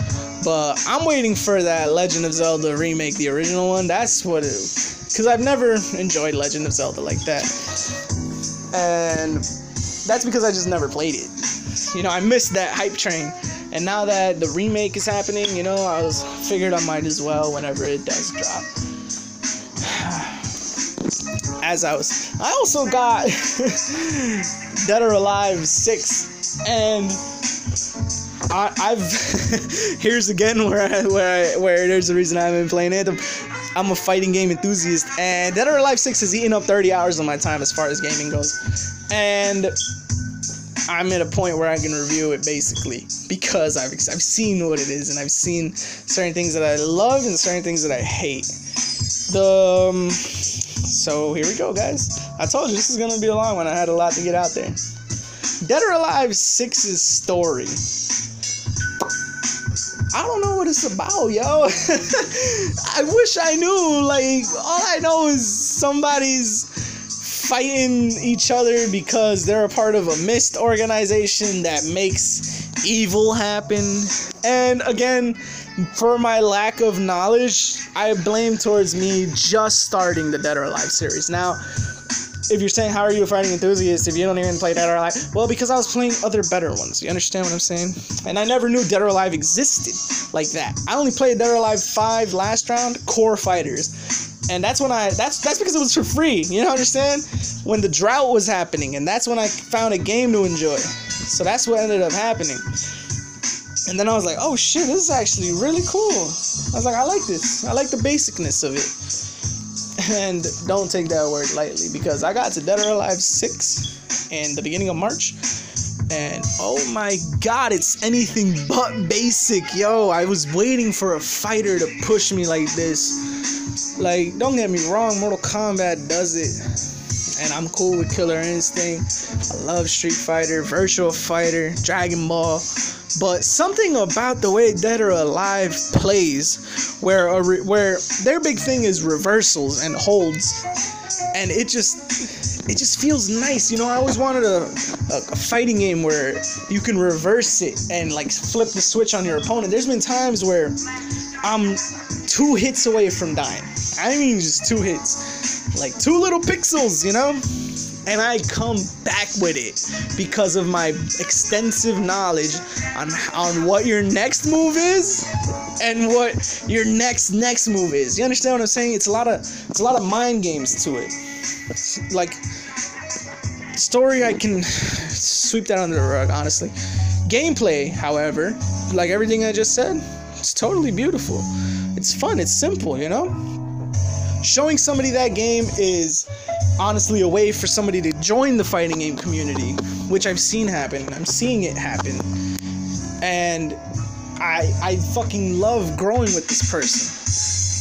But I'm waiting for that Legend of Zelda remake, the original one. That's what it. Because I've never enjoyed Legend of Zelda like that, and that's because I just never played it. You know, I missed that hype train. And now that the remake is happening, you know, I was figured I might as well whenever it does drop. As I was, I also got Dead or Alive six, and I, have here's again where I, where I, where there's a reason I haven't been playing Anthem. I'm a fighting game enthusiast, and Dead or Alive six has eaten up 30 hours of my time as far as gaming goes, and I'm at a point where I can review it basically because I've I've seen what it is and I've seen certain things that I love and certain things that I hate. The um, so here we go, guys. I told you this is gonna be a long one. I had a lot to get out there. Dead or Alive 6's story. I don't know what it's about, yo. I wish I knew. Like, all I know is somebody's fighting each other because they're a part of a mist organization that makes evil happen. And again, for my lack of knowledge, I blame towards me just starting the Dead or Alive series. Now, if you're saying how are you a fighting enthusiast if you don't even play Dead or Alive? Well, because I was playing other better ones. You understand what I'm saying? And I never knew Dead or Alive existed like that. I only played Dead or Alive 5 last round, core fighters and that's when I that's that's because it was for free. You know, understand? When the drought was happening, and that's when I found a game to enjoy. So that's what ended up happening. And then I was like, oh shit, this is actually really cool. I was like, I like this. I like the basicness of it. And don't take that word lightly because I got to Dead or Alive 6 in the beginning of March. And oh my god, it's anything but basic. Yo, I was waiting for a fighter to push me like this like, don't get me wrong, Mortal Kombat does it. And I'm cool with Killer Instinct. I love Street Fighter, Virtual Fighter, Dragon Ball. But something about the way Dead or Alive plays, where a re- where their big thing is reversals and holds, and it just it just feels nice. You know, I always wanted a, a, a, fighting game where you can reverse it and like flip the switch on your opponent. There's been times where I'm two hits away from dying. I mean, just two hits. Like two little pixels, you know? And I come back with it because of my extensive knowledge on, on what your next move is and what your next next move is. You understand what I'm saying? It's a lot of it's a lot of mind games to it. Like story I can sweep that under the rug, honestly. Gameplay, however, like everything I just said, it's totally beautiful. It's fun, it's simple, you know? Showing somebody that game is honestly a way for somebody to join the fighting game community, which I've seen happen. I'm seeing it happen. And I I fucking love growing with this person.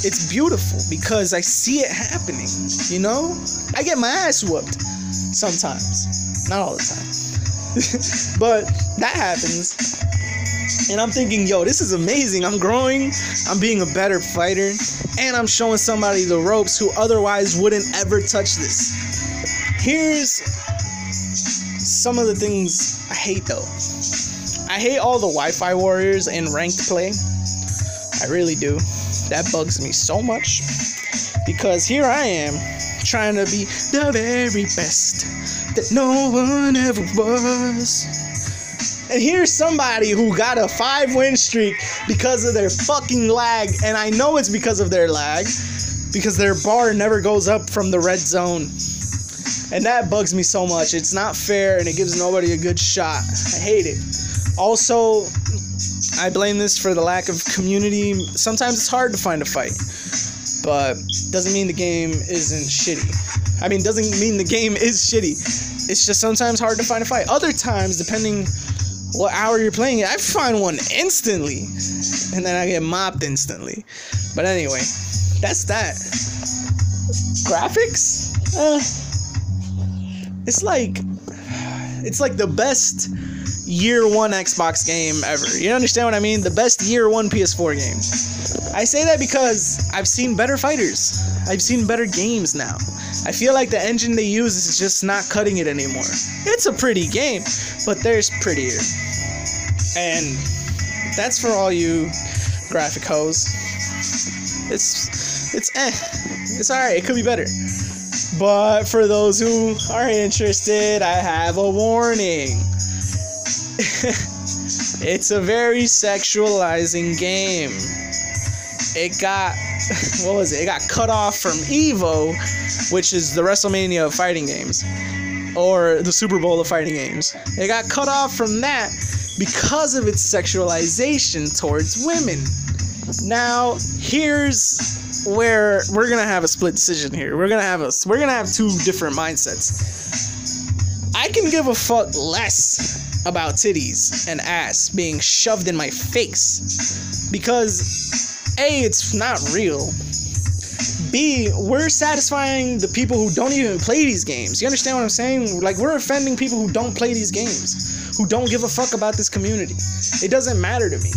It's beautiful because I see it happening, you know? I get my ass whooped sometimes. Not all the time. but that happens and I'm thinking, yo, this is amazing. I'm growing, I'm being a better fighter, and I'm showing somebody the ropes who otherwise wouldn't ever touch this. Here's some of the things I hate though. I hate all the Wi Fi warriors in ranked play. I really do. That bugs me so much. Because here I am, trying to be the very best that no one ever was. And here's somebody who got a five win streak because of their fucking lag. And I know it's because of their lag, because their bar never goes up from the red zone. And that bugs me so much. It's not fair and it gives nobody a good shot. I hate it. Also, I blame this for the lack of community. Sometimes it's hard to find a fight, but doesn't mean the game isn't shitty. I mean, doesn't mean the game is shitty. It's just sometimes hard to find a fight. Other times, depending what hour you're playing it, I find one instantly. And then I get mopped instantly. But anyway, that's that. Graphics? Uh, it's like it's like the best year one Xbox game ever. You understand what I mean? The best year one PS4 game. I say that because I've seen better fighters. I've seen better games now. I feel like the engine they use is just not cutting it anymore. It's a pretty game, but there's prettier. And that's for all you graphic hoes. It's it's eh. It's alright, it could be better. But for those who are interested, I have a warning. it's a very sexualizing game. It got what was it? It got cut off from Evo, which is the WrestleMania of fighting games, or the Super Bowl of fighting games. It got cut off from that because of its sexualization towards women. Now, here's where we're gonna have a split decision here. We're gonna have a we're gonna have two different mindsets. I can give a fuck less about titties and ass being shoved in my face because a it's not real. B, we're satisfying the people who don't even play these games. You understand what I'm saying? Like, we're offending people who don't play these games, who don't give a fuck about this community. It doesn't matter to me.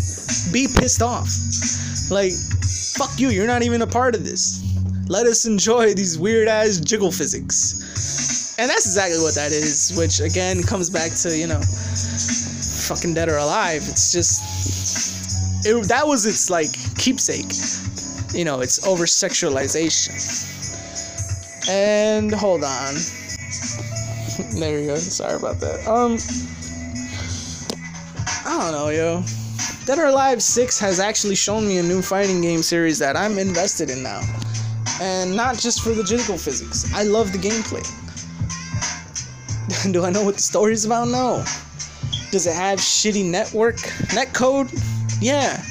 Be pissed off. Like, fuck you, you're not even a part of this. Let us enjoy these weird ass jiggle physics. And that's exactly what that is, which again comes back to, you know, fucking dead or alive. It's just. It, that was its, like, keepsake you know, it's over sexualization. And hold on. there you go. Sorry about that. Um, I don't know, yo. Dead or Alive 6 has actually shown me a new fighting game series that I'm invested in now. And not just for the jiggle physics. I love the gameplay. Do I know what the story's about? No. Does it have shitty network net code? Yeah.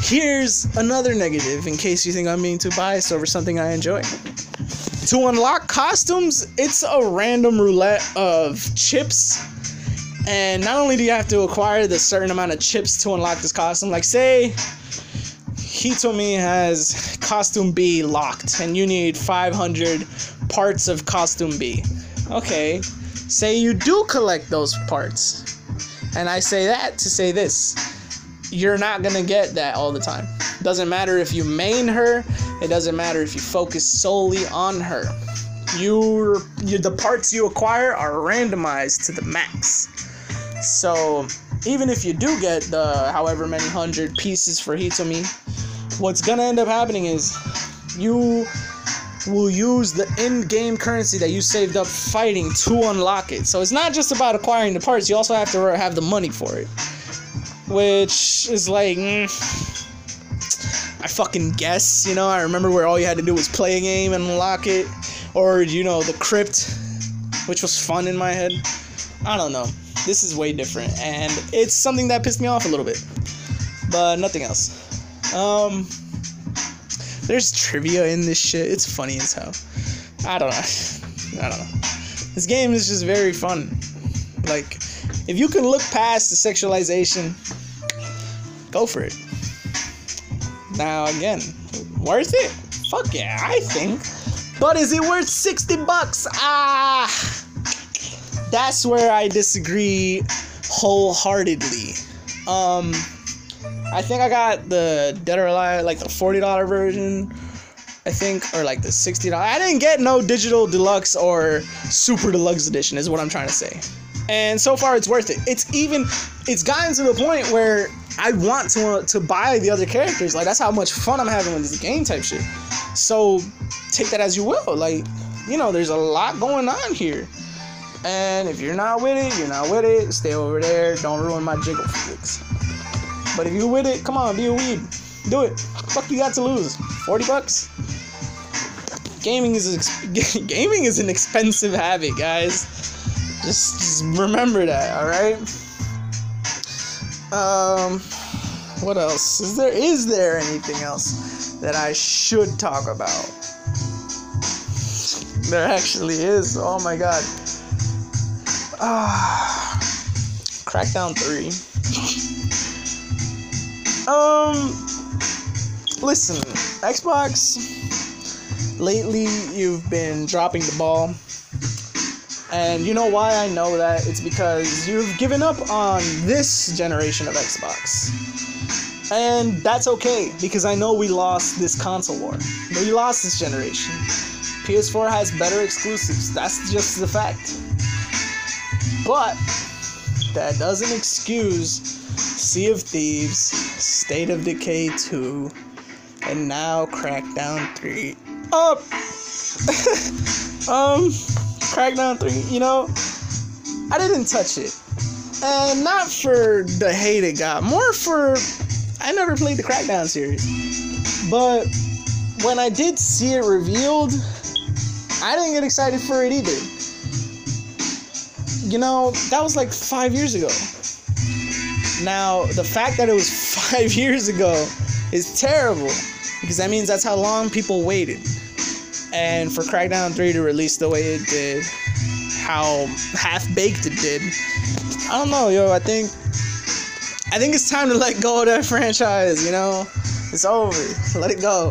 Here's another negative in case you think I'm being too biased over something I enjoy. To unlock costumes, it's a random roulette of chips. And not only do you have to acquire the certain amount of chips to unlock this costume, like say Hitomi has costume B locked and you need 500 parts of costume B. Okay, say you do collect those parts. And I say that to say this you're not gonna get that all the time. Doesn't matter if you main her, it doesn't matter if you focus solely on her. you you the parts you acquire are randomized to the max. So even if you do get the however many hundred pieces for Hitomi, what's gonna end up happening is you will use the in-game currency that you saved up fighting to unlock it. So it's not just about acquiring the parts, you also have to have the money for it which is like mm, I fucking guess, you know. I remember where all you had to do was play a game and unlock it, or you know the crypt, which was fun in my head. I don't know. This is way different, and it's something that pissed me off a little bit, but nothing else. Um, there's trivia in this shit. It's funny as hell. I don't know. I don't know. This game is just very fun. Like, if you can look past the sexualization go for it. Now again, worth it? Fuck yeah, I think. But is it worth 60 bucks? Ah, that's where I disagree wholeheartedly. Um, I think I got the Dead or Alive, like the $40 version. I think, or like the $60. I didn't get no digital deluxe or super deluxe edition, is what I'm trying to say. And so far, it's worth it. It's even, it's gotten to the point where I want to uh, to buy the other characters. Like that's how much fun I'm having with this game type shit. So take that as you will. Like you know, there's a lot going on here. And if you're not with it, you're not with it. Stay over there. Don't ruin my jiggle flicks. But if you're with it, come on, be a weed. Do it. Fuck you got to lose. 40 bucks. Gaming is ex- gaming is an expensive habit, guys. Just, just remember that, all right? Um, what else? Is there is there anything else that I should talk about? There actually is. Oh my god. Ah, Crackdown 3. um, listen, Xbox, lately you've been dropping the ball. And you know why I know that? It's because you've given up on this generation of Xbox. And that's okay because I know we lost this console war. We lost this generation. PS4 has better exclusives. That's just the fact. But that doesn't excuse Sea of Thieves, State of Decay 2, and now Crackdown 3. Up! um, Crackdown 3, you know, I didn't touch it. And not for the hate it got, more for I never played the Crackdown series. But when I did see it revealed, I didn't get excited for it either. You know, that was like five years ago. Now, the fact that it was five years ago is terrible because that means that's how long people waited. And for Crackdown 3 to release the way it did, how half baked it did, I don't know, yo. I think I think it's time to let go of that franchise, you know? It's over. Let it go.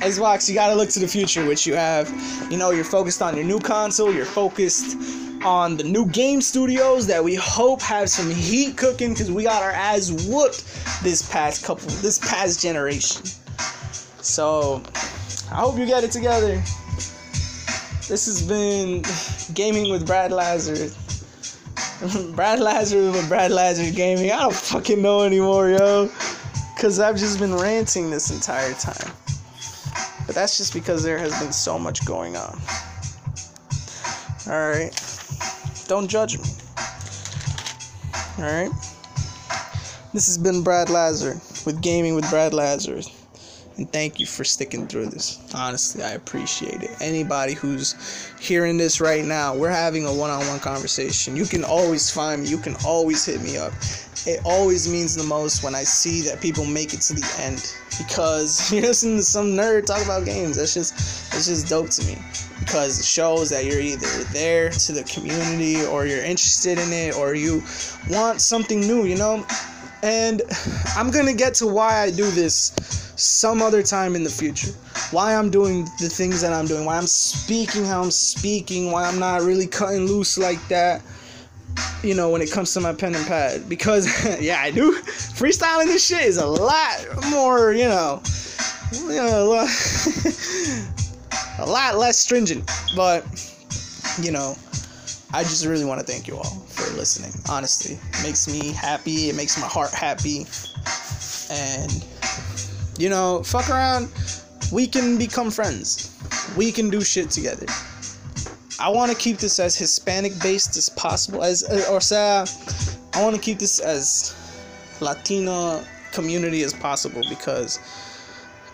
Xbox, you gotta look to the future, which you have. You know, you're focused on your new console, you're focused on the new game studios that we hope have some heat cooking because we got our ass whooped this past couple this past generation. So I hope you get it together. This has been gaming with Brad Lazar. Brad Lazarus with Brad Lazarus Gaming. I don't fucking know anymore, yo. Because I've just been ranting this entire time. But that's just because there has been so much going on. Alright. Don't judge me. Alright. This has been Brad Lazar with Gaming with Brad Lazarus. And thank you for sticking through this. Honestly, I appreciate it. Anybody who's hearing this right now, we're having a one on one conversation. You can always find me, you can always hit me up. It always means the most when I see that people make it to the end. Because you listen to some nerd talk about games. That's just it's just dope to me. Because it shows that you're either there to the community or you're interested in it or you want something new, you know? And I'm gonna get to why I do this some other time in the future. Why I'm doing the things that I'm doing, why I'm speaking how I'm speaking, why I'm not really cutting loose like that. You know, when it comes to my pen and pad, because yeah, I do freestyling this shit is a lot more, you know, you know, a lot, a lot less stringent. But you know, I just really want to thank you all for listening. Honestly, it makes me happy. It makes my heart happy, and you know, fuck around. We can become friends. We can do shit together. I want to keep this as Hispanic based as possible. As uh, or say, I want to keep this as Latino community as possible because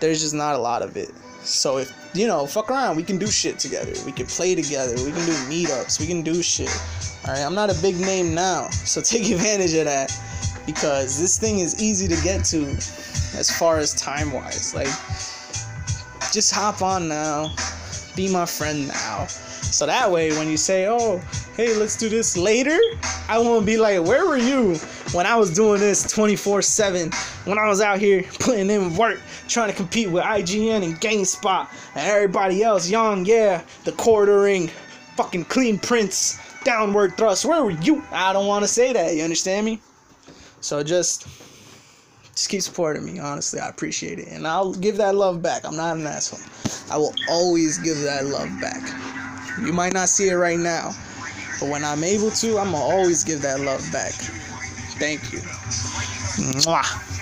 there's just not a lot of it. So if you know, fuck around, we can do shit together. We can play together. We can do meetups. We can do shit. All right, I'm not a big name now, so take advantage of that because this thing is easy to get to as far as time wise. Like, just hop on now, be my friend now. So that way, when you say, oh, hey, let's do this later, I won't be like, where were you when I was doing this 24 7? When I was out here putting in work, trying to compete with IGN and GameSpot and everybody else. Yong Yea, the quartering, fucking Clean Prince, downward thrust. Where were you? I don't want to say that. You understand me? So just just keep supporting me. Honestly, I appreciate it, and I'll give that love back. I'm not an asshole. I will always give that love back. You might not see it right now, but when I'm able to, I'm gonna always give that love back. Thank you. Mwah.